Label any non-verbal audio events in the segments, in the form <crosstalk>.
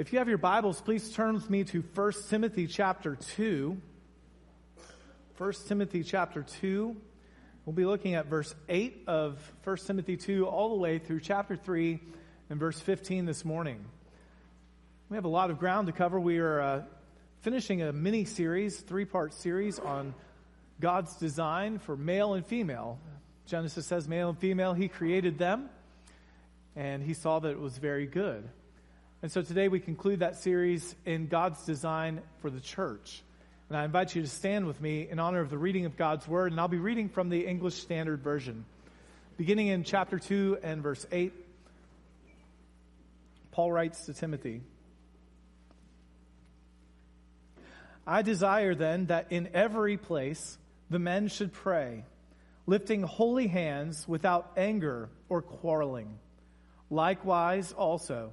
If you have your Bibles, please turn with me to 1 Timothy chapter 2. 1 Timothy chapter 2. We'll be looking at verse 8 of 1 Timothy 2 all the way through chapter 3 and verse 15 this morning. We have a lot of ground to cover. We are uh, finishing a mini series, three part series on God's design for male and female. Genesis says male and female, He created them, and He saw that it was very good. And so today we conclude that series in God's design for the church. And I invite you to stand with me in honor of the reading of God's word. And I'll be reading from the English Standard Version. Beginning in chapter 2 and verse 8, Paul writes to Timothy I desire then that in every place the men should pray, lifting holy hands without anger or quarreling. Likewise, also,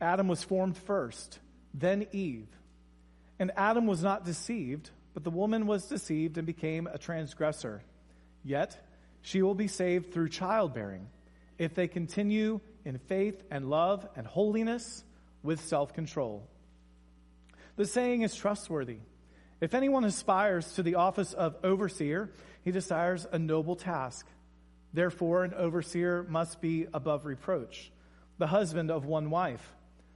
Adam was formed first, then Eve. And Adam was not deceived, but the woman was deceived and became a transgressor. Yet she will be saved through childbearing if they continue in faith and love and holiness with self control. The saying is trustworthy. If anyone aspires to the office of overseer, he desires a noble task. Therefore, an overseer must be above reproach, the husband of one wife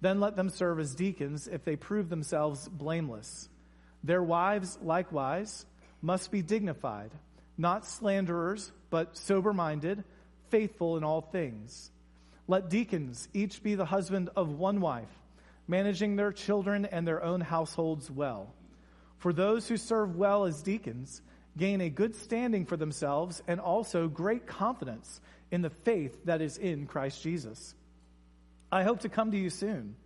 then let them serve as deacons if they prove themselves blameless. Their wives, likewise, must be dignified, not slanderers, but sober minded, faithful in all things. Let deacons each be the husband of one wife, managing their children and their own households well. For those who serve well as deacons gain a good standing for themselves and also great confidence in the faith that is in Christ Jesus. I hope to come to you soon.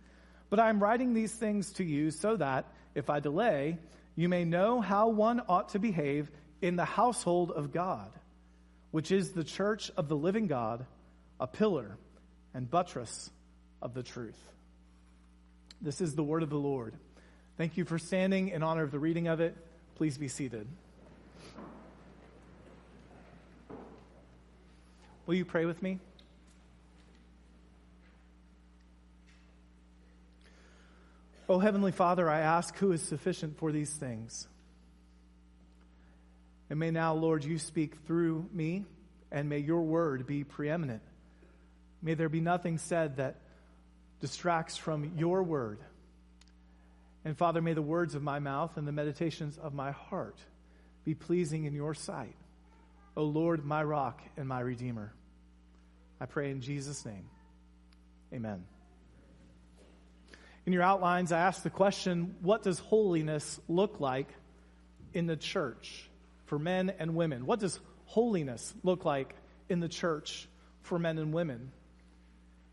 But I am writing these things to you so that, if I delay, you may know how one ought to behave in the household of God, which is the church of the living God, a pillar and buttress of the truth. This is the word of the Lord. Thank you for standing in honor of the reading of it. Please be seated. Will you pray with me? Oh, Heavenly Father, I ask who is sufficient for these things. And may now, Lord, you speak through me, and may your word be preeminent. May there be nothing said that distracts from your word. And Father, may the words of my mouth and the meditations of my heart be pleasing in your sight. O Lord, my rock and my redeemer. I pray in Jesus' name. Amen. In your outlines, I asked the question what does holiness look like in the church for men and women? What does holiness look like in the church for men and women?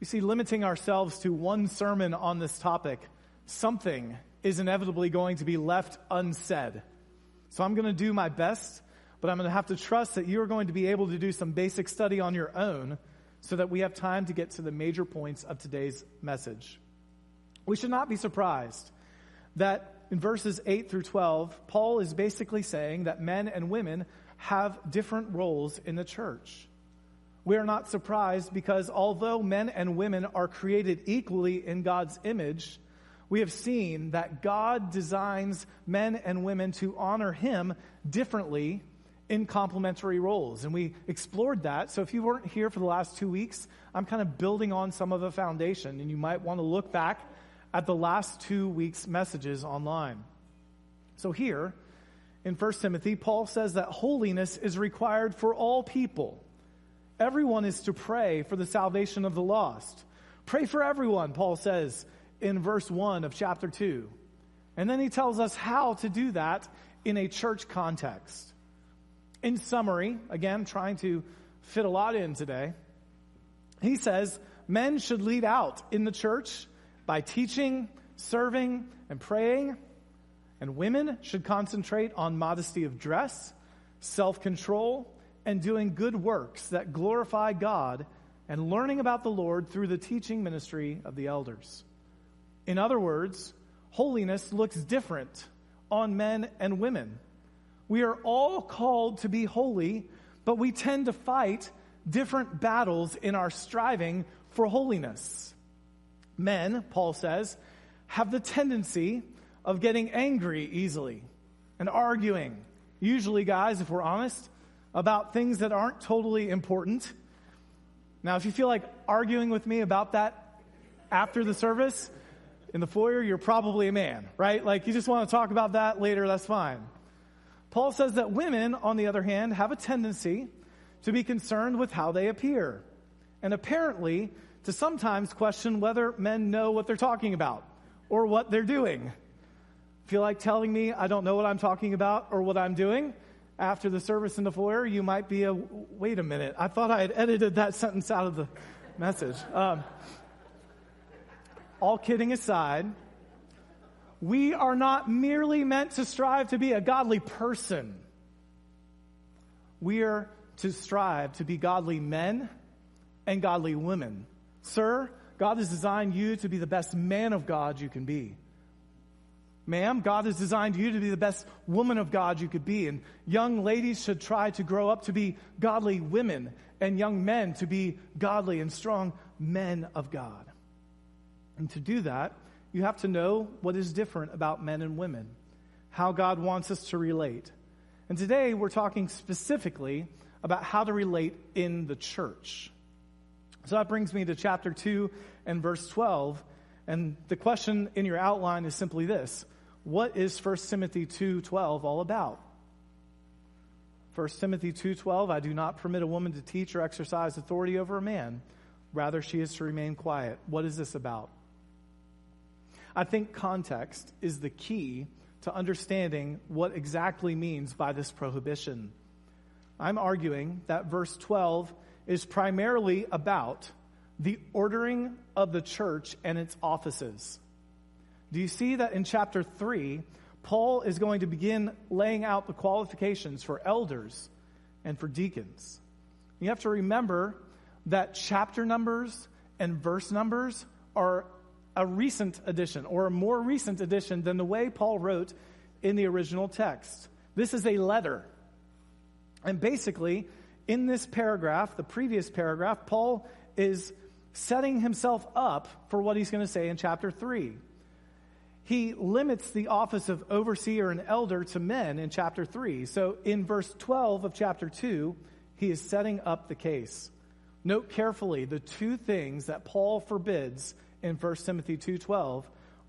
You see, limiting ourselves to one sermon on this topic, something is inevitably going to be left unsaid. So I'm going to do my best, but I'm going to have to trust that you're going to be able to do some basic study on your own so that we have time to get to the major points of today's message. We should not be surprised that in verses 8 through 12, Paul is basically saying that men and women have different roles in the church. We are not surprised because although men and women are created equally in God's image, we have seen that God designs men and women to honor Him differently in complementary roles. And we explored that. So if you weren't here for the last two weeks, I'm kind of building on some of the foundation, and you might want to look back at the last two weeks' messages online. So here in 1 Timothy, Paul says that holiness is required for all people. Everyone is to pray for the salvation of the lost. Pray for everyone, Paul says in verse 1 of chapter 2. And then he tells us how to do that in a church context. In summary, again, trying to fit a lot in today, he says men should lead out in the church by teaching, serving, and praying. And women should concentrate on modesty of dress, self control, and doing good works that glorify God and learning about the Lord through the teaching ministry of the elders. In other words, holiness looks different on men and women. We are all called to be holy, but we tend to fight different battles in our striving for holiness. Men, Paul says, have the tendency of getting angry easily and arguing. Usually, guys, if we're honest, about things that aren't totally important. Now, if you feel like arguing with me about that after the service in the foyer, you're probably a man, right? Like you just want to talk about that later, that's fine. Paul says that women, on the other hand, have a tendency to be concerned with how they appear. And apparently, to sometimes question whether men know what they're talking about or what they're doing. Feel like telling me I don't know what I'm talking about or what I'm doing? After the service in the foyer, you might be a wait a minute. I thought I had edited that sentence out of the message. Um, all kidding aside, we are not merely meant to strive to be a godly person. We are to strive to be godly men and godly women. Sir, God has designed you to be the best man of God you can be. Ma'am, God has designed you to be the best woman of God you could be. And young ladies should try to grow up to be godly women, and young men to be godly and strong men of God. And to do that, you have to know what is different about men and women, how God wants us to relate. And today we're talking specifically about how to relate in the church. So that brings me to chapter 2 and verse 12. And the question in your outline is simply this What is 1 Timothy 2.12 all about? 1 Timothy 2.12, I do not permit a woman to teach or exercise authority over a man. Rather, she is to remain quiet. What is this about? I think context is the key to understanding what exactly means by this prohibition. I'm arguing that verse 12 is primarily about the ordering of the church and its offices. Do you see that in chapter 3, Paul is going to begin laying out the qualifications for elders and for deacons? You have to remember that chapter numbers and verse numbers are a recent addition or a more recent addition than the way Paul wrote in the original text. This is a letter. And basically, in this paragraph, the previous paragraph, Paul is setting himself up for what he's going to say in chapter 3. He limits the office of overseer and elder to men in chapter 3. So in verse 12 of chapter 2, he is setting up the case. Note carefully the two things that Paul forbids in 1 Timothy 2:12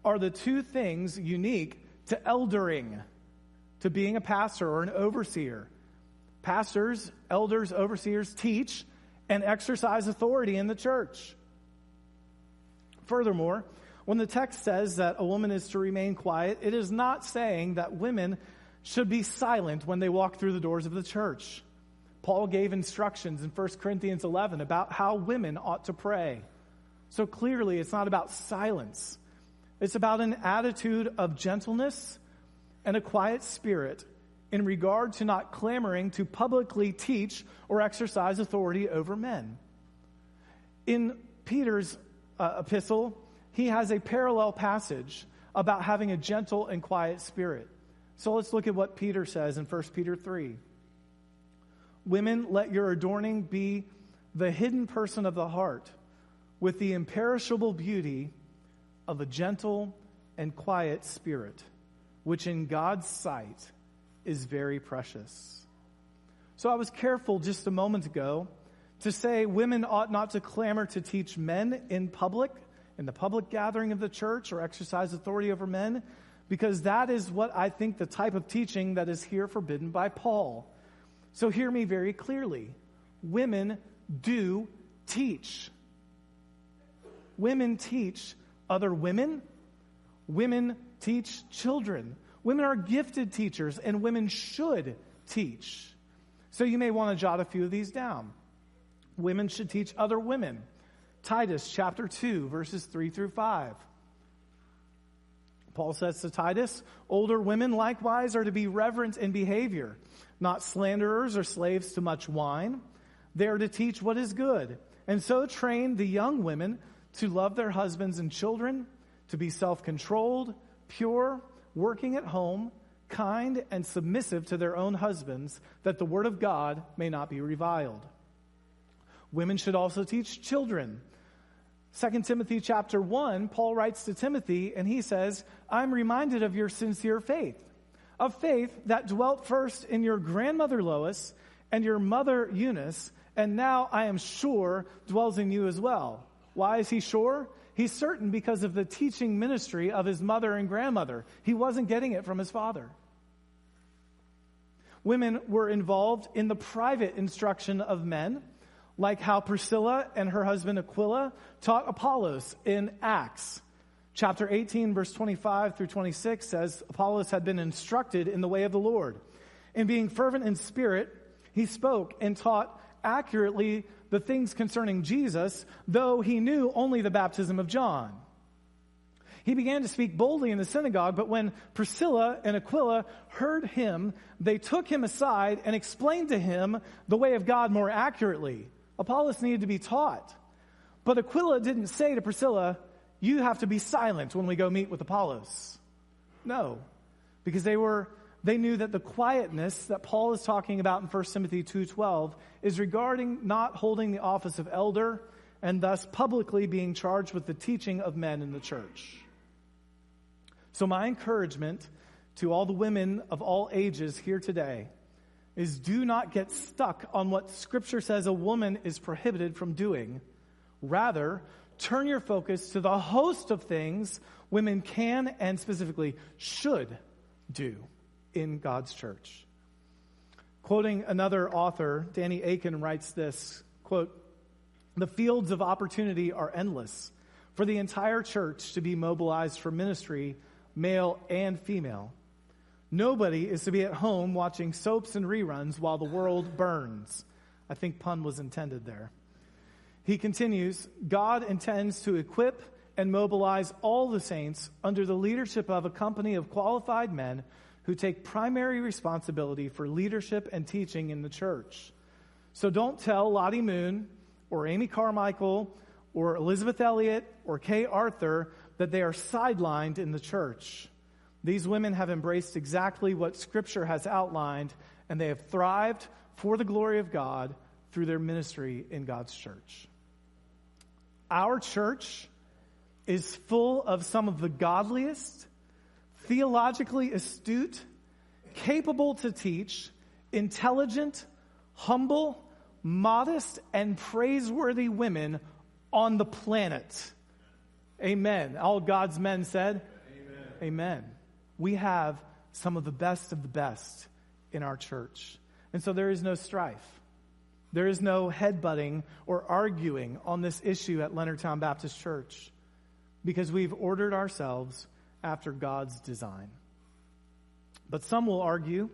are the two things unique to eldering, to being a pastor or an overseer. Pastors, elders, overseers teach and exercise authority in the church. Furthermore, when the text says that a woman is to remain quiet, it is not saying that women should be silent when they walk through the doors of the church. Paul gave instructions in 1 Corinthians 11 about how women ought to pray. So clearly, it's not about silence. It's about an attitude of gentleness and a quiet spirit in regard to not clamoring to publicly teach or exercise authority over men. In Peter's uh, epistle, he has a parallel passage about having a gentle and quiet spirit. So let's look at what Peter says in 1 Peter 3. Women, let your adorning be the hidden person of the heart with the imperishable beauty of a gentle and quiet spirit, which in God's sight is very precious. So I was careful just a moment ago to say women ought not to clamor to teach men in public, in the public gathering of the church, or exercise authority over men, because that is what I think the type of teaching that is here forbidden by Paul. So hear me very clearly. Women do teach. Women teach other women. Women teach children. Women are gifted teachers, and women should teach. So you may want to jot a few of these down. Women should teach other women. Titus chapter 2, verses 3 through 5. Paul says to Titus, older women likewise are to be reverent in behavior, not slanderers or slaves to much wine. They are to teach what is good, and so train the young women to love their husbands and children, to be self controlled, pure, working at home, kind, and submissive to their own husbands, that the word of God may not be reviled. Women should also teach children. 2 Timothy chapter 1, Paul writes to Timothy, and he says, I'm reminded of your sincere faith, of faith that dwelt first in your grandmother Lois and your mother Eunice, and now I am sure dwells in you as well. Why is he sure? He's certain because of the teaching ministry of his mother and grandmother. He wasn't getting it from his father. Women were involved in the private instruction of men, like how Priscilla and her husband Aquila taught Apollos in Acts. Chapter 18, verse 25 through 26 says Apollos had been instructed in the way of the Lord. And being fervent in spirit, he spoke and taught accurately the things concerning Jesus, though he knew only the baptism of John. He began to speak boldly in the synagogue, but when Priscilla and Aquila heard him, they took him aside and explained to him the way of God more accurately. Apollos needed to be taught. But Aquila didn't say to Priscilla, You have to be silent when we go meet with Apollos. No, because they were they knew that the quietness that Paul is talking about in 1 Timothy 2:12 is regarding not holding the office of elder and thus publicly being charged with the teaching of men in the church. So my encouragement to all the women of all ages here today is do not get stuck on what scripture says a woman is prohibited from doing. Rather, turn your focus to the host of things women can and specifically should do in God's church. Quoting another author, Danny Akin writes this quote, The fields of opportunity are endless for the entire church to be mobilized for ministry, male and female. Nobody is to be at home watching soaps and reruns while the world burns. I think pun was intended there. He continues God intends to equip and mobilize all the saints under the leadership of a company of qualified men who take primary responsibility for leadership and teaching in the church. So don't tell Lottie Moon or Amy Carmichael or Elizabeth Elliot or Kay Arthur that they are sidelined in the church. These women have embraced exactly what Scripture has outlined, and they have thrived for the glory of God through their ministry in God's church. Our church is full of some of the godliest theologically astute, capable to teach, intelligent, humble, modest, and praiseworthy women on the planet. Amen. All God's men said, Amen. Amen. We have some of the best of the best in our church. And so there is no strife. There is no headbutting or arguing on this issue at Leonardtown Baptist Church because we've ordered ourselves after God's design. But some will argue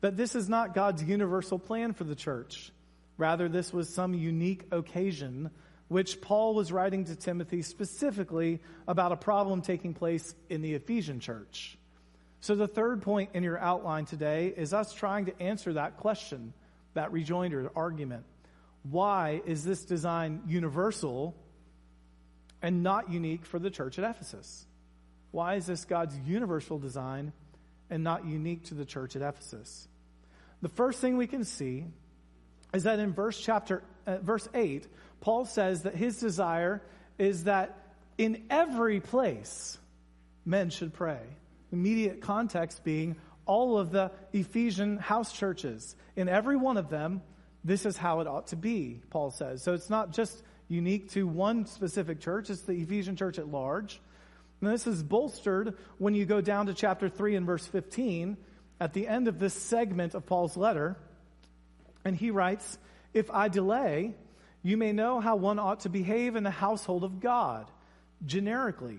that this is not God's universal plan for the church. Rather, this was some unique occasion which Paul was writing to Timothy specifically about a problem taking place in the Ephesian church. So, the third point in your outline today is us trying to answer that question, that rejoinder argument. Why is this design universal and not unique for the church at Ephesus? Why is this God's universal design and not unique to the church at Ephesus? The first thing we can see is that in verse chapter uh, verse 8, Paul says that his desire is that in every place men should pray. Immediate context being all of the Ephesian house churches. In every one of them, this is how it ought to be, Paul says. So it's not just unique to one specific church, it's the Ephesian church at large. And this is bolstered when you go down to chapter 3 and verse 15 at the end of this segment of Paul's letter. And he writes, If I delay, you may know how one ought to behave in the household of God, generically.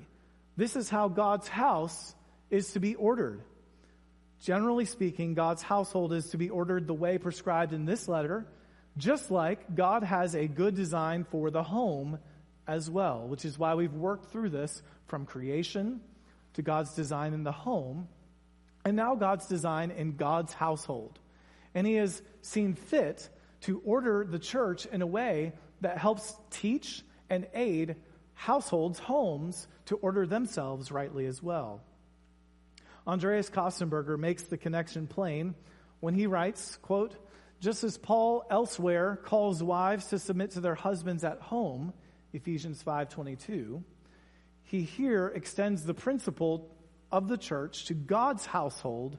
This is how God's house is to be ordered. Generally speaking, God's household is to be ordered the way prescribed in this letter, just like God has a good design for the home as well, which is why we've worked through this from creation to God's design in the home, and now God's design in God's household. And He has seen fit to order the church in a way that helps teach and aid households, homes, to order themselves rightly as well. Andreas Kostenberger makes the connection plain when he writes, quote, just as Paul elsewhere calls wives to submit to their husbands at home, Ephesians 5:22, he here extends the principle of the church to God's household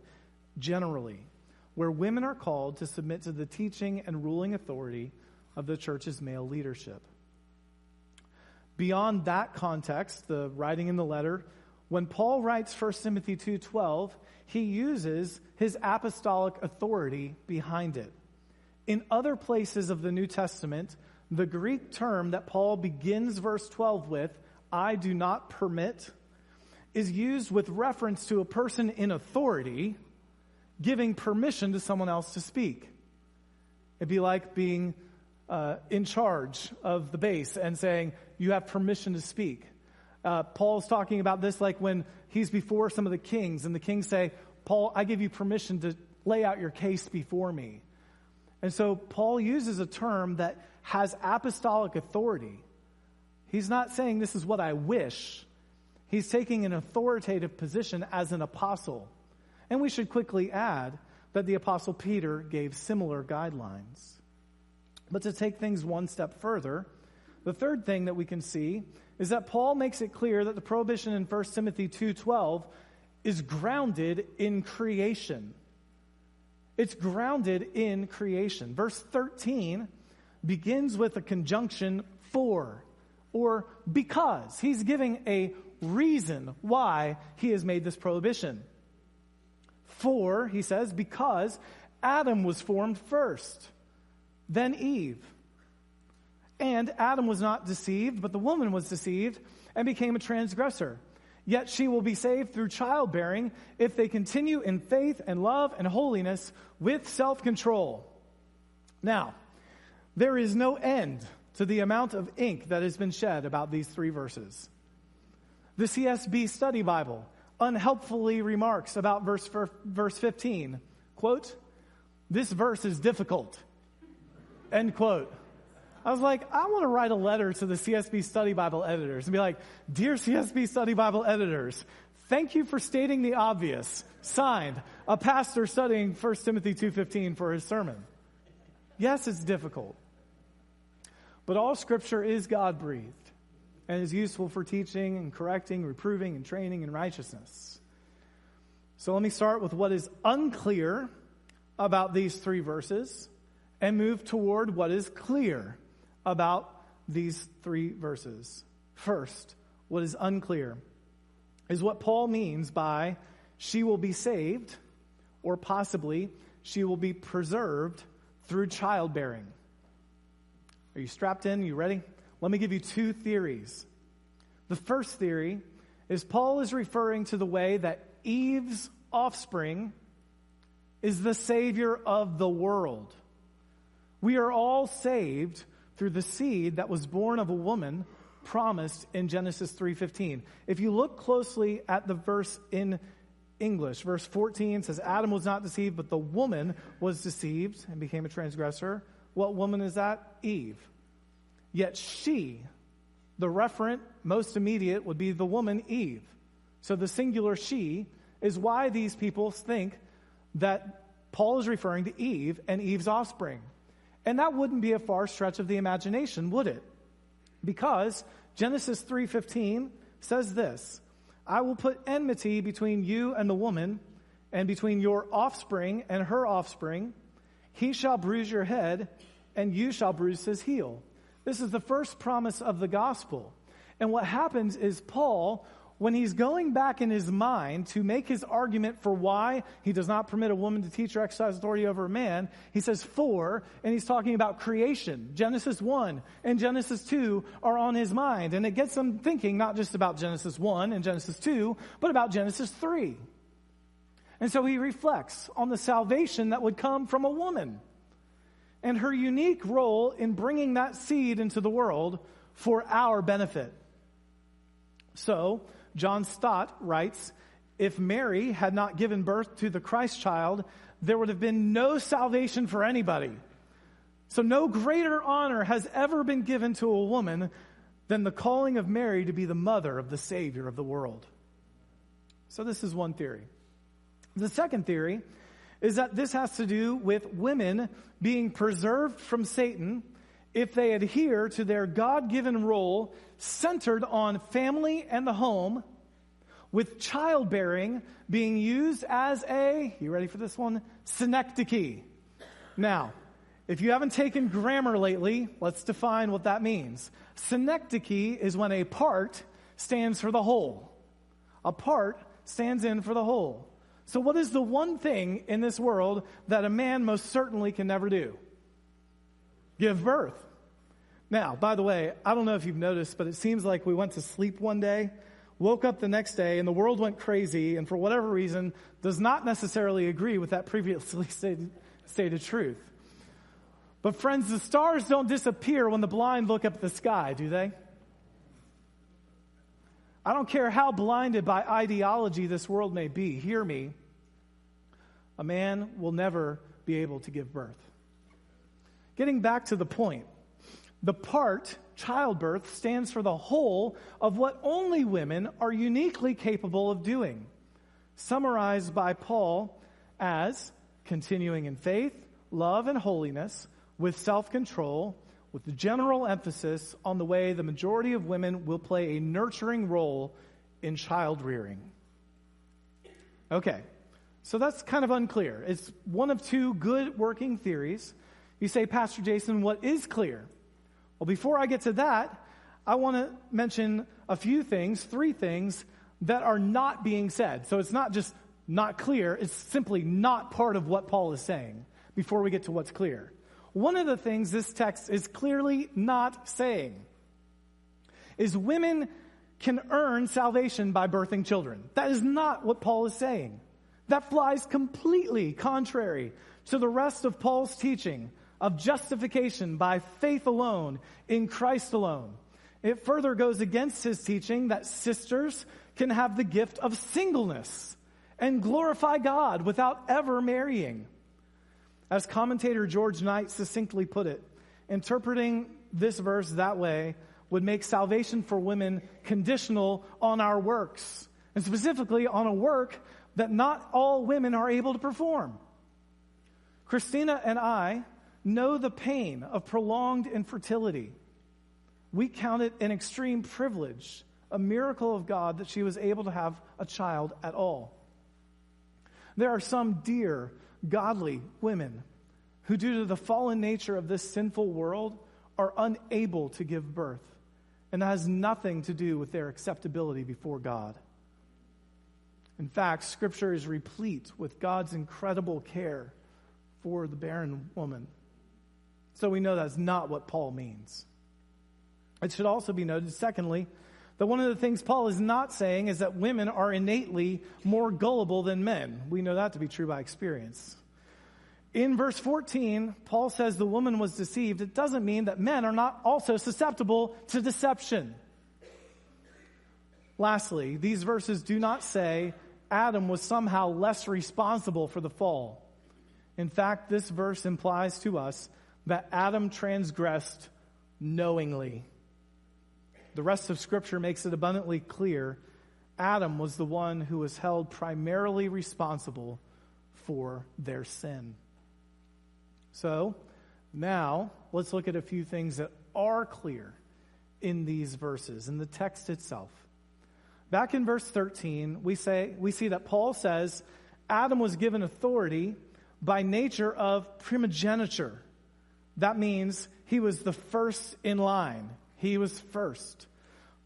generally, where women are called to submit to the teaching and ruling authority of the church's male leadership. Beyond that context, the writing in the letter when Paul writes 1 Timothy 2:12, he uses his apostolic authority behind it. In other places of the New Testament, the Greek term that Paul begins verse 12 with, I do not permit, is used with reference to a person in authority giving permission to someone else to speak. It'd be like being uh, in charge of the base and saying, You have permission to speak. Uh, Paul's talking about this like when he's before some of the kings, and the kings say, Paul, I give you permission to lay out your case before me. And so Paul uses a term that has apostolic authority. He's not saying this is what I wish. He's taking an authoritative position as an apostle. And we should quickly add that the apostle Peter gave similar guidelines. But to take things one step further, the third thing that we can see is that Paul makes it clear that the prohibition in 1 Timothy 2:12 is grounded in creation. It's grounded in creation. Verse 13 begins with a conjunction for or because. He's giving a reason why he has made this prohibition. For, he says, because Adam was formed first, then Eve. And Adam was not deceived, but the woman was deceived and became a transgressor. Yet she will be saved through childbearing if they continue in faith and love and holiness with self control. Now, there is no end to the amount of ink that has been shed about these three verses. The CSB Study Bible unhelpfully remarks about verse, verse 15, quote, this verse is difficult, end quote. I was like, I want to write a letter to the CSB Study Bible editors and be like, Dear CSB Study Bible editors, thank you for stating the obvious. Signed, a pastor studying 1 Timothy 2.15 for his sermon. Yes, it's difficult. But all scripture is God breathed and is useful for teaching and correcting, reproving, and training in righteousness. So let me start with what is unclear about these three verses and move toward what is clear about these three verses. First, what is unclear is what Paul means by she will be saved, or possibly she will be preserved through childbearing. Are you strapped in? You ready? Let me give you two theories. The first theory is Paul is referring to the way that Eve's offspring is the Savior of the world. We are all saved through the seed that was born of a woman promised in Genesis 3:15. If you look closely at the verse in English, verse 14 says Adam was not deceived, but the woman was deceived and became a transgressor. What woman is that? Eve. Yet she, the referent, most immediate would be the woman Eve. So the singular she is why these people think that Paul is referring to Eve and Eve's offspring. And that wouldn't be a far stretch of the imagination, would it? Because Genesis 3:15 says this, I will put enmity between you and the woman and between your offspring and her offspring. He shall bruise your head and you shall bruise his heel. This is the first promise of the gospel. And what happens is Paul when he's going back in his mind to make his argument for why he does not permit a woman to teach or exercise authority over a man, he says for, and he's talking about creation. Genesis 1 and Genesis 2 are on his mind. And it gets him thinking not just about Genesis 1 and Genesis 2, but about Genesis 3. And so he reflects on the salvation that would come from a woman and her unique role in bringing that seed into the world for our benefit. So, John Stott writes, if Mary had not given birth to the Christ child, there would have been no salvation for anybody. So no greater honor has ever been given to a woman than the calling of Mary to be the mother of the Savior of the world. So this is one theory. The second theory is that this has to do with women being preserved from Satan if they adhere to their God given role centered on family and the home, with childbearing being used as a, you ready for this one? Synecdoche. Now, if you haven't taken grammar lately, let's define what that means. Synecdoche is when a part stands for the whole. A part stands in for the whole. So, what is the one thing in this world that a man most certainly can never do? give birth. Now, by the way, I don't know if you've noticed, but it seems like we went to sleep one day, woke up the next day, and the world went crazy, and for whatever reason, does not necessarily agree with that <laughs> previously stated, stated truth. But, friends, the stars don't disappear when the blind look up at the sky, do they? I don't care how blinded by ideology this world may be, hear me. A man will never be able to give birth. Getting back to the point, the part, childbirth, stands for the whole of what only women are uniquely capable of doing. Summarized by Paul as continuing in faith, love, and holiness with self control, with the general emphasis on the way the majority of women will play a nurturing role in child rearing. Okay, so that's kind of unclear. It's one of two good working theories you say, Pastor Jason, what is clear? Well, before I get to that, I want to mention a few things, three things that are not being said. So it's not just not clear, it's simply not part of what Paul is saying before we get to what's clear. One of the things this text is clearly not saying is women can earn salvation by birthing children. That is not what Paul is saying. That flies completely contrary to the rest of Paul's teaching of justification by faith alone in Christ alone. It further goes against his teaching that sisters can have the gift of singleness and glorify God without ever marrying. As commentator George Knight succinctly put it, interpreting this verse that way would make salvation for women conditional on our works, and specifically on a work that not all women are able to perform. Christina and I know the pain of prolonged infertility. We count it an extreme privilege, a miracle of God that she was able to have a child at all. There are some dear, godly women who, due to the fallen nature of this sinful world, are unable to give birth. And that has nothing to do with their acceptability before God. In fact, Scripture is replete with God's incredible care for the barren woman. So we know that's not what Paul means. It should also be noted, secondly, that one of the things Paul is not saying is that women are innately more gullible than men. We know that to be true by experience. In verse 14, Paul says the woman was deceived. It doesn't mean that men are not also susceptible to deception. Lastly, these verses do not say Adam was somehow less responsible for the fall. In fact, this verse implies to us that Adam transgressed knowingly. The rest of Scripture makes it abundantly clear Adam was the one who was held primarily responsible for their sin. So, now let's look at a few things that are clear in these verses, in the text itself. Back in verse 13, we, say, we see that Paul says Adam was given authority by nature of primogeniture. That means he was the first in line. He was first.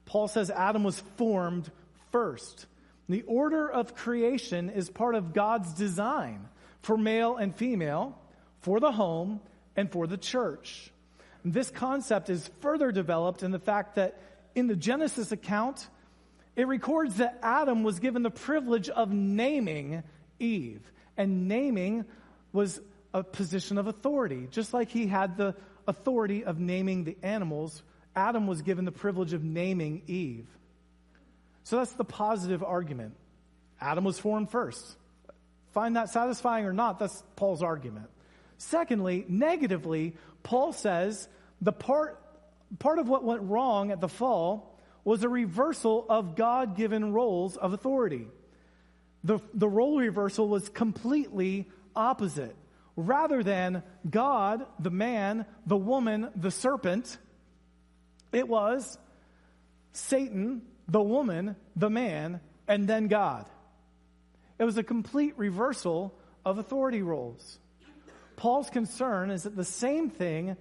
Paul says Adam was formed first. The order of creation is part of God's design for male and female, for the home, and for the church. This concept is further developed in the fact that in the Genesis account, it records that Adam was given the privilege of naming Eve. And naming was a position of authority. Just like he had the authority of naming the animals, Adam was given the privilege of naming Eve. So that's the positive argument. Adam was formed first. Find that satisfying or not, that's Paul's argument. Secondly, negatively, Paul says the part, part of what went wrong at the fall was a reversal of God given roles of authority. The, the role reversal was completely opposite. Rather than God, the man, the woman, the serpent, it was Satan, the woman, the man, and then God. It was a complete reversal of authority roles. Paul's concern is that the same thing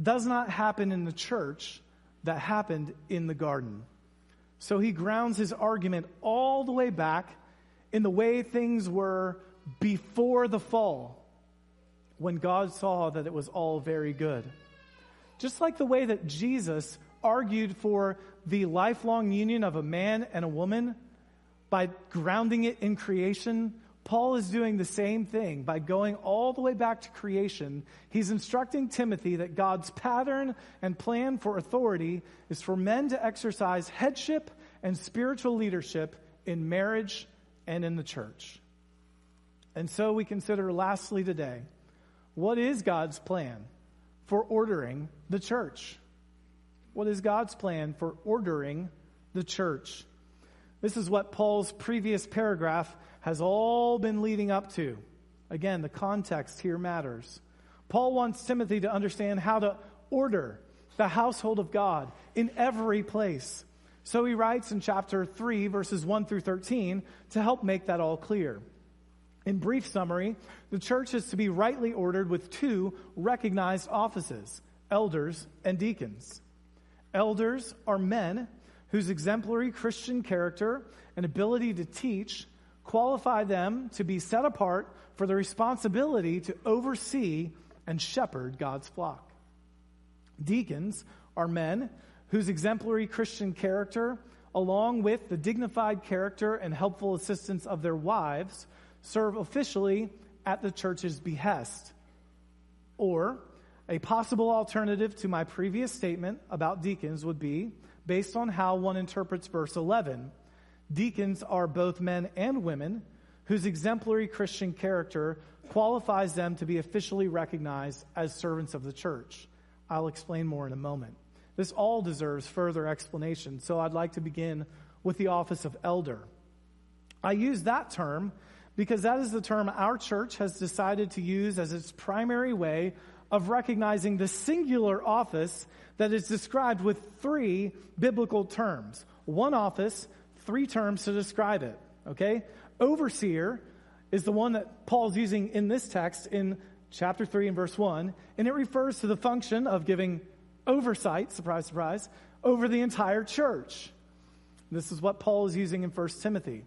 does not happen in the church that happened in the garden. So he grounds his argument all the way back in the way things were before the fall, when God saw that it was all very good. Just like the way that Jesus argued for the lifelong union of a man and a woman by grounding it in creation Paul is doing the same thing by going all the way back to creation. He's instructing Timothy that God's pattern and plan for authority is for men to exercise headship and spiritual leadership in marriage and in the church. And so we consider lastly today what is God's plan for ordering the church? What is God's plan for ordering the church? This is what Paul's previous paragraph has all been leading up to. Again, the context here matters. Paul wants Timothy to understand how to order the household of God in every place. So he writes in chapter 3, verses 1 through 13, to help make that all clear. In brief summary, the church is to be rightly ordered with two recognized offices elders and deacons. Elders are men whose exemplary Christian character and ability to teach qualify them to be set apart for the responsibility to oversee and shepherd God's flock. Deacons are men whose exemplary Christian character, along with the dignified character and helpful assistance of their wives, serve officially at the church's behest. Or, a possible alternative to my previous statement about deacons would be based on how one interprets verse 11 Deacons are both men and women whose exemplary Christian character qualifies them to be officially recognized as servants of the church. I'll explain more in a moment. This all deserves further explanation, so I'd like to begin with the office of elder. I use that term because that is the term our church has decided to use as its primary way of recognizing the singular office that is described with three biblical terms. One office three terms to describe it, okay? Overseer is the one that Paul's using in this text in chapter 3 and verse 1, and it refers to the function of giving oversight, surprise, surprise, over the entire church. This is what Paul is using in 1 Timothy.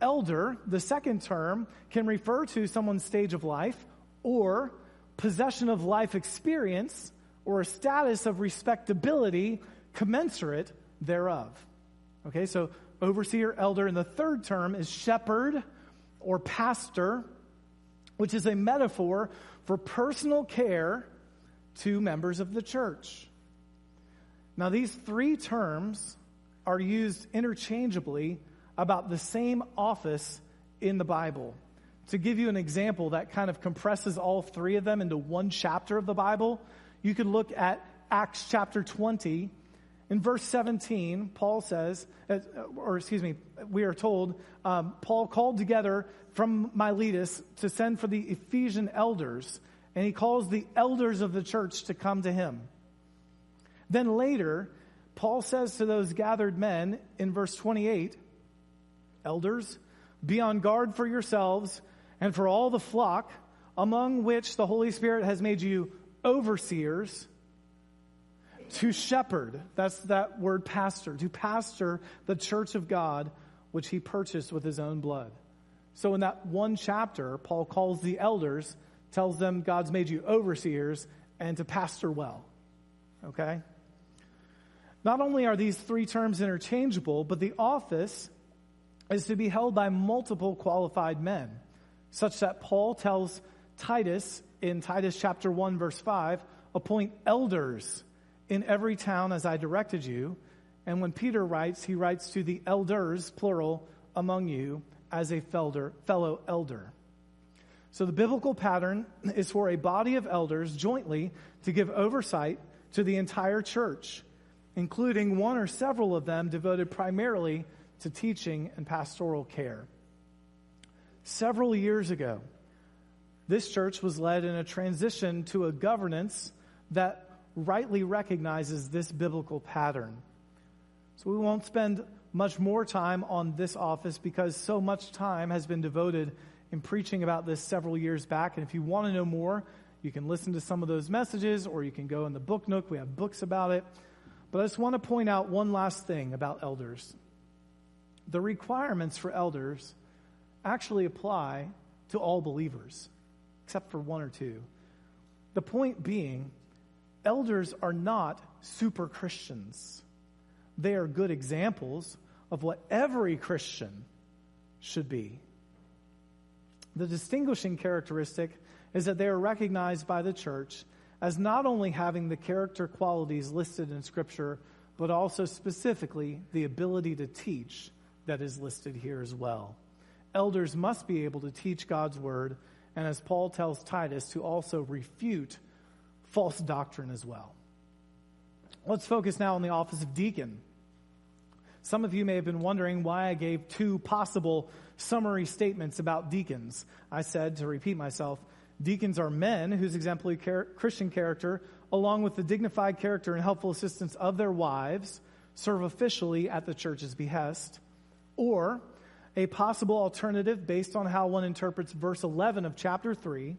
Elder, the second term, can refer to someone's stage of life or possession of life experience or a status of respectability commensurate thereof. Okay, so overseer, elder. And the third term is shepherd or pastor, which is a metaphor for personal care to members of the church. Now, these three terms are used interchangeably about the same office in the Bible. To give you an example that kind of compresses all three of them into one chapter of the Bible, you could look at Acts chapter 20 In verse 17, Paul says, uh, or excuse me, we are told, um, Paul called together from Miletus to send for the Ephesian elders, and he calls the elders of the church to come to him. Then later, Paul says to those gathered men in verse 28, Elders, be on guard for yourselves and for all the flock among which the Holy Spirit has made you overseers to shepherd. That's that word pastor, to pastor the church of God, which he purchased with his own blood. So in that one chapter, Paul calls the elders, tells them God's made you overseers and to pastor well. Okay? Not only are these three terms interchangeable, but the office is to be held by multiple qualified men, such that Paul tells Titus in Titus chapter 1 verse 5, appoint elders in every town as I directed you. And when Peter writes, he writes to the elders, plural, among you as a fellow elder. So the biblical pattern <clears throat> is for a body of elders jointly to give oversight to the entire church, including one or several of them devoted primarily to teaching and pastoral care. Several years ago, this church was led in a transition to a governance that rightly recognizes this biblical pattern. So we won't spend much more time on this office because so much time has been devoted in preaching about this several years back. And if you want to know more, you can listen to some of those messages or you can go in the book nook. We have books about it. But I just want to point out one last thing about elders. The requirements for elders actually apply to all believers, except for one or two. The point being elders are not super Christians. They are good examples of what every Christian should be. The distinguishing characteristic is that they are recognized by the church as not only having the character qualities listed in Scripture, but also specifically the ability to teach that is listed here as well. Elders must be able to teach God's word, and as Paul tells Titus, to also refute false doctrine as well. Let's focus now on the office of deacon. Some of you may have been wondering why I gave two possible summary statements about deacons. I said, to repeat myself, deacons are men whose exemplary char- Christian character, along with the dignified character and helpful assistance of their wives, serve officially at the church's behest. Or a possible alternative based on how one interprets verse 11 of chapter 3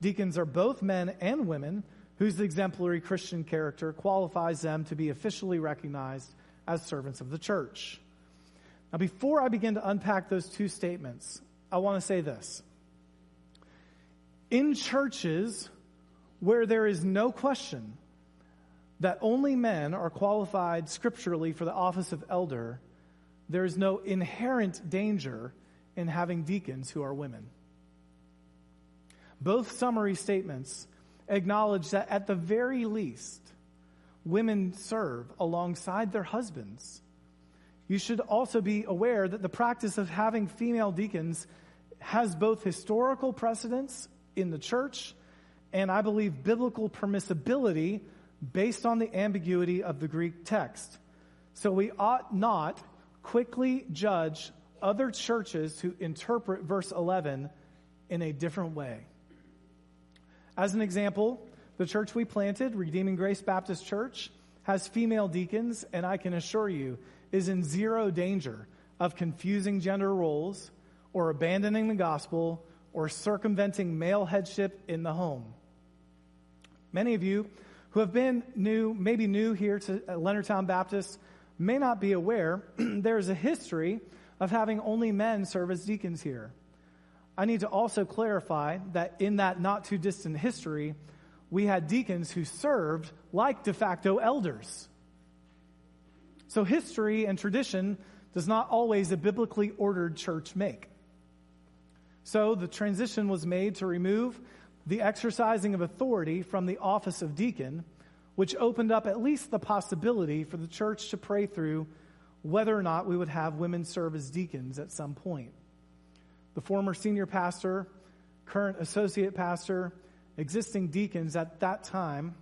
deacons are both men and women whose exemplary Christian character qualifies them to be officially recognized as servants of the church. Now, before I begin to unpack those two statements, I want to say this. In churches where there is no question that only men are qualified scripturally for the office of elder, there is no inherent danger in having deacons who are women. Both summary statements acknowledge that at the very least, women serve alongside their husbands. You should also be aware that the practice of having female deacons has both historical precedence in the church and I believe biblical permissibility based on the ambiguity of the Greek text. So we ought not quickly judge other churches who interpret verse 11 in a different way. As an example, the church we planted, Redeeming Grace Baptist Church, has female deacons, and I can assure you, is in zero danger of confusing gender roles or abandoning the gospel or circumventing male headship in the home. Many of you who have been new, maybe new here to Leonardtown Baptist, may not be aware <clears throat> there is a history of having only men serve as deacons here. I need to also clarify that in that not too distant history, we had deacons who served like de facto elders. So history and tradition does not always a biblically ordered church make. So the transition was made to remove the exercising of authority from the office of deacon, which opened up at least the possibility for the church to pray through whether or not we would have women serve as deacons at some point. The former senior pastor, current associate pastor, existing deacons at that time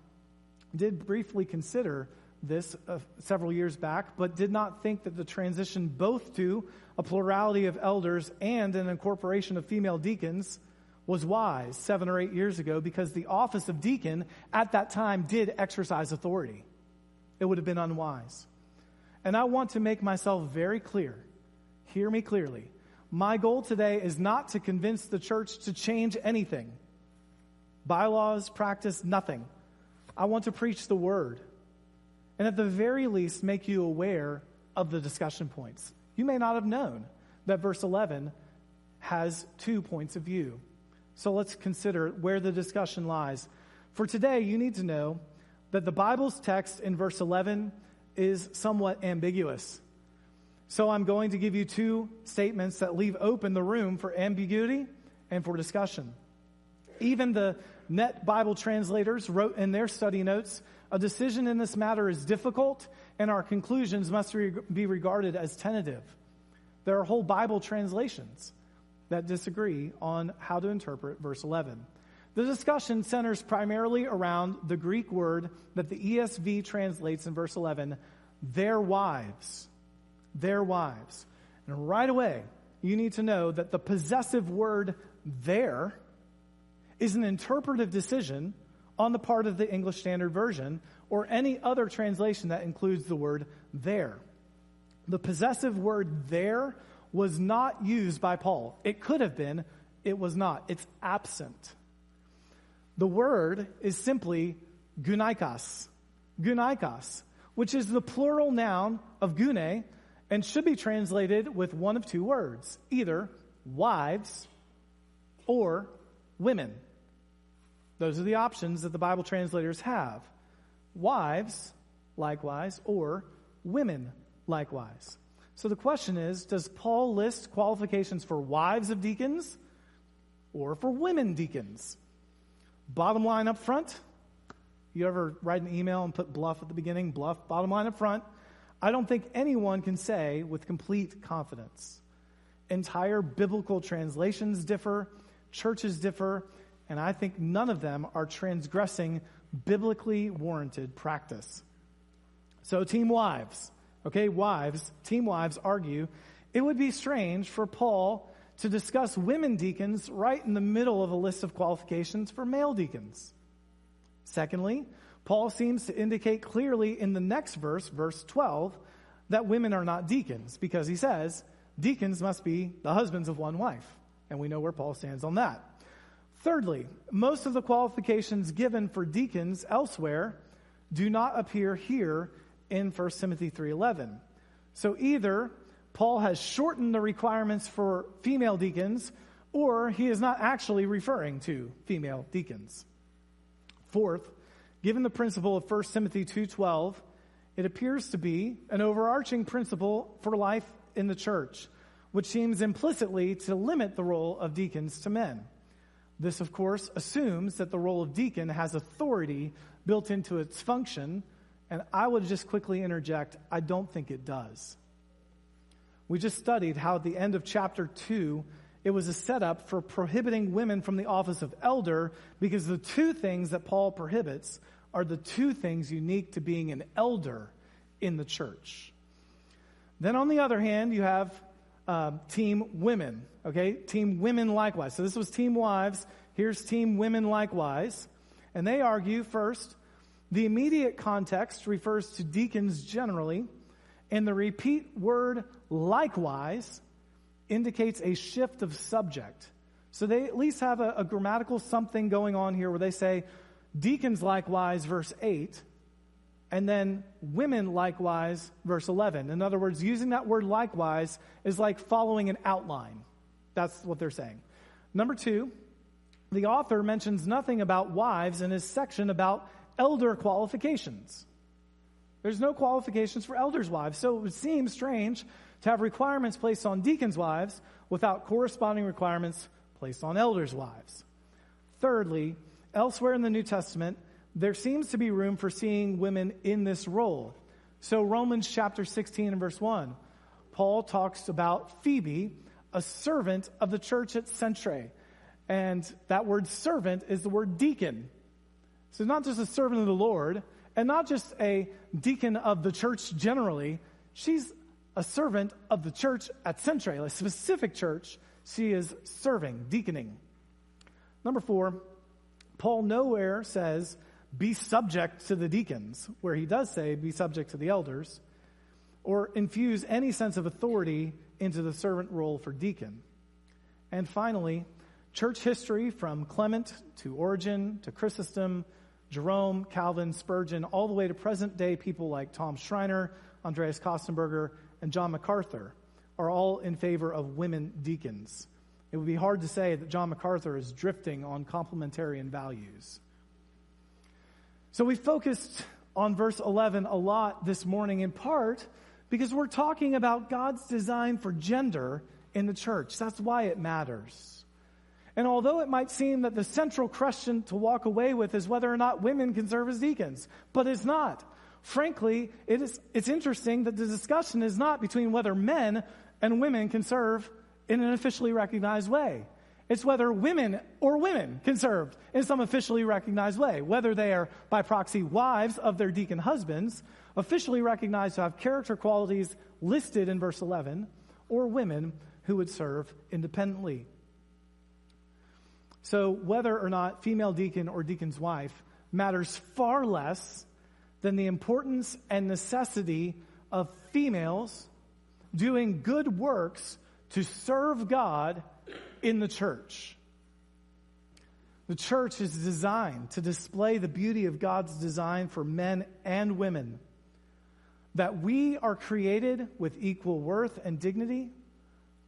did briefly consider this uh, several years back, but did not think that the transition both to a plurality of elders and an incorporation of female deacons was wise seven or eight years ago because the office of deacon at that time did exercise authority. It would have been unwise. And I want to make myself very clear. Hear me clearly. My goal today is not to convince the church to change anything bylaws, practice, nothing. I want to preach the word. And at the very least, make you aware of the discussion points. You may not have known that verse 11 has two points of view. So let's consider where the discussion lies. For today, you need to know that the Bible's text in verse 11 is somewhat ambiguous. So I'm going to give you two statements that leave open the room for ambiguity and for discussion. Even the Net Bible translators wrote in their study notes a decision in this matter is difficult and our conclusions must re- be regarded as tentative. There are whole Bible translations that disagree on how to interpret verse 11. The discussion centers primarily around the Greek word that the ESV translates in verse 11, their wives. Their wives. And right away, you need to know that the possessive word their is an interpretive decision on the part of the English Standard Version or any other translation that includes the word their. The possessive word their was not used by Paul. It could have been, it was not. It's absent. The word is simply gunaikos. Gunaikos, which is the plural noun of gune and should be translated with one of two words, either wives or women. Those are the options that the Bible translators have. Wives, likewise, or women, likewise. So the question is Does Paul list qualifications for wives of deacons or for women deacons? Bottom line up front. You ever write an email and put BLUF at the beginning? BLUF, bottom line up front. I don't think anyone can say with complete confidence. Entire biblical translations differ, churches differ, and I think none of them are transgressing biblically warranted practice. So, team wives, okay, wives, team wives argue it would be strange for Paul to discuss women deacons right in the middle of a list of qualifications for male deacons. Secondly, Paul seems to indicate clearly in the next verse, verse 12, that women are not deacons because he says deacons must be the husbands of one wife. And we know where Paul stands on that. Thirdly, most of the qualifications given for deacons elsewhere do not appear here in 1 Timothy 3:11. So either Paul has shortened the requirements for female deacons or he is not actually referring to female deacons. Fourth, given the principle of 1 Timothy 2:12, it appears to be an overarching principle for life in the church, which seems implicitly to limit the role of deacons to men. This, of course, assumes that the role of deacon has authority built into its function, and I would just quickly interject I don't think it does. We just studied how at the end of chapter 2, it was a setup for prohibiting women from the office of elder because the two things that Paul prohibits are the two things unique to being an elder in the church. Then, on the other hand, you have uh, team women. Okay, team women likewise. So this was team wives. Here's team women likewise. And they argue first, the immediate context refers to deacons generally, and the repeat word likewise indicates a shift of subject. So they at least have a, a grammatical something going on here where they say, deacons likewise, verse 8, and then women likewise, verse 11. In other words, using that word likewise is like following an outline. That's what they're saying. Number two, the author mentions nothing about wives in his section about elder qualifications. There's no qualifications for elders' wives, so it would seem strange to have requirements placed on deacons' wives without corresponding requirements placed on elders' wives. Thirdly, elsewhere in the New Testament, there seems to be room for seeing women in this role. So, Romans chapter 16 and verse 1, Paul talks about Phoebe, a servant of the church at Cenchreae. And that word servant is the word deacon. So, not just a servant of the Lord, And not just a deacon of the church generally, she's a servant of the church at Cenchreae, a specific church. She is serving, deaconing. Number four, Paul nowhere says, be subject to the deacons, where he does say, be subject to the elders, or infuse any sense of authority into the servant role for deacon. And finally, church history from Clement to Origen to Chrysostom, Jerome, Calvin, Spurgeon, all the way to present day people like Tom Schreiner, Andreas Kostenberger, and John MacArthur are all in favor of women deacons. It would be hard to say that John MacArthur is drifting on complementarian values. So we focused on verse 11 a lot this morning in part because we're talking about God's design for gender in the church. That's why it matters. And although it might seem that the central question to walk away with is whether or not women can serve as deacons, but it's not frankly, it is, it's interesting that the discussion is not between whether men and women can serve in an officially recognized way. It's whether women or women can serve in some officially recognized way, whether they are by proxy wives of their deacon husbands, officially recognized to have character qualities listed in verse 11, or women who would serve independently. So, whether or not female deacon or deacon's wife matters far less than the importance and necessity of females doing good works to serve God in the church. The church is designed to display the beauty of God's design for men and women. That we are created with equal worth and dignity,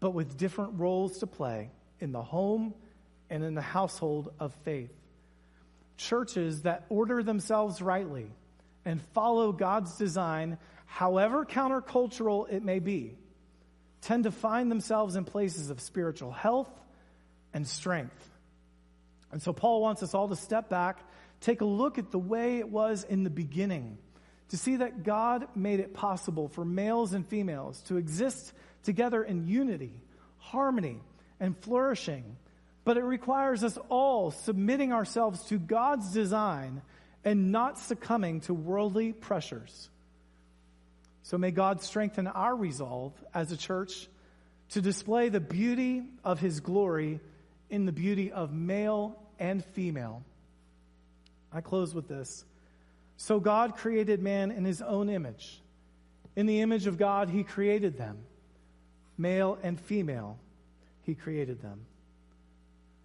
but with different roles to play in the home and in the household of faith. Churches that order themselves rightly and follow God's design, however countercultural it may be, tend to find themselves in places of spiritual health and strength. And so Paul wants us all to step back, take a look at the way it was in the beginning, to see that God made it possible for males and females to exist together in unity, harmony, and flourishing. But it requires us all submitting ourselves to God's design and not succumbing to worldly pressures. So may God strengthen our resolve as a church to display the beauty of His glory in the beauty of male and female. I close with this. So God created man in His own image. In the image of God, He created them. Male and female, He created them.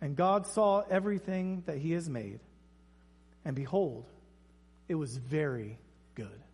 And God saw everything that He has made and behold, it was very.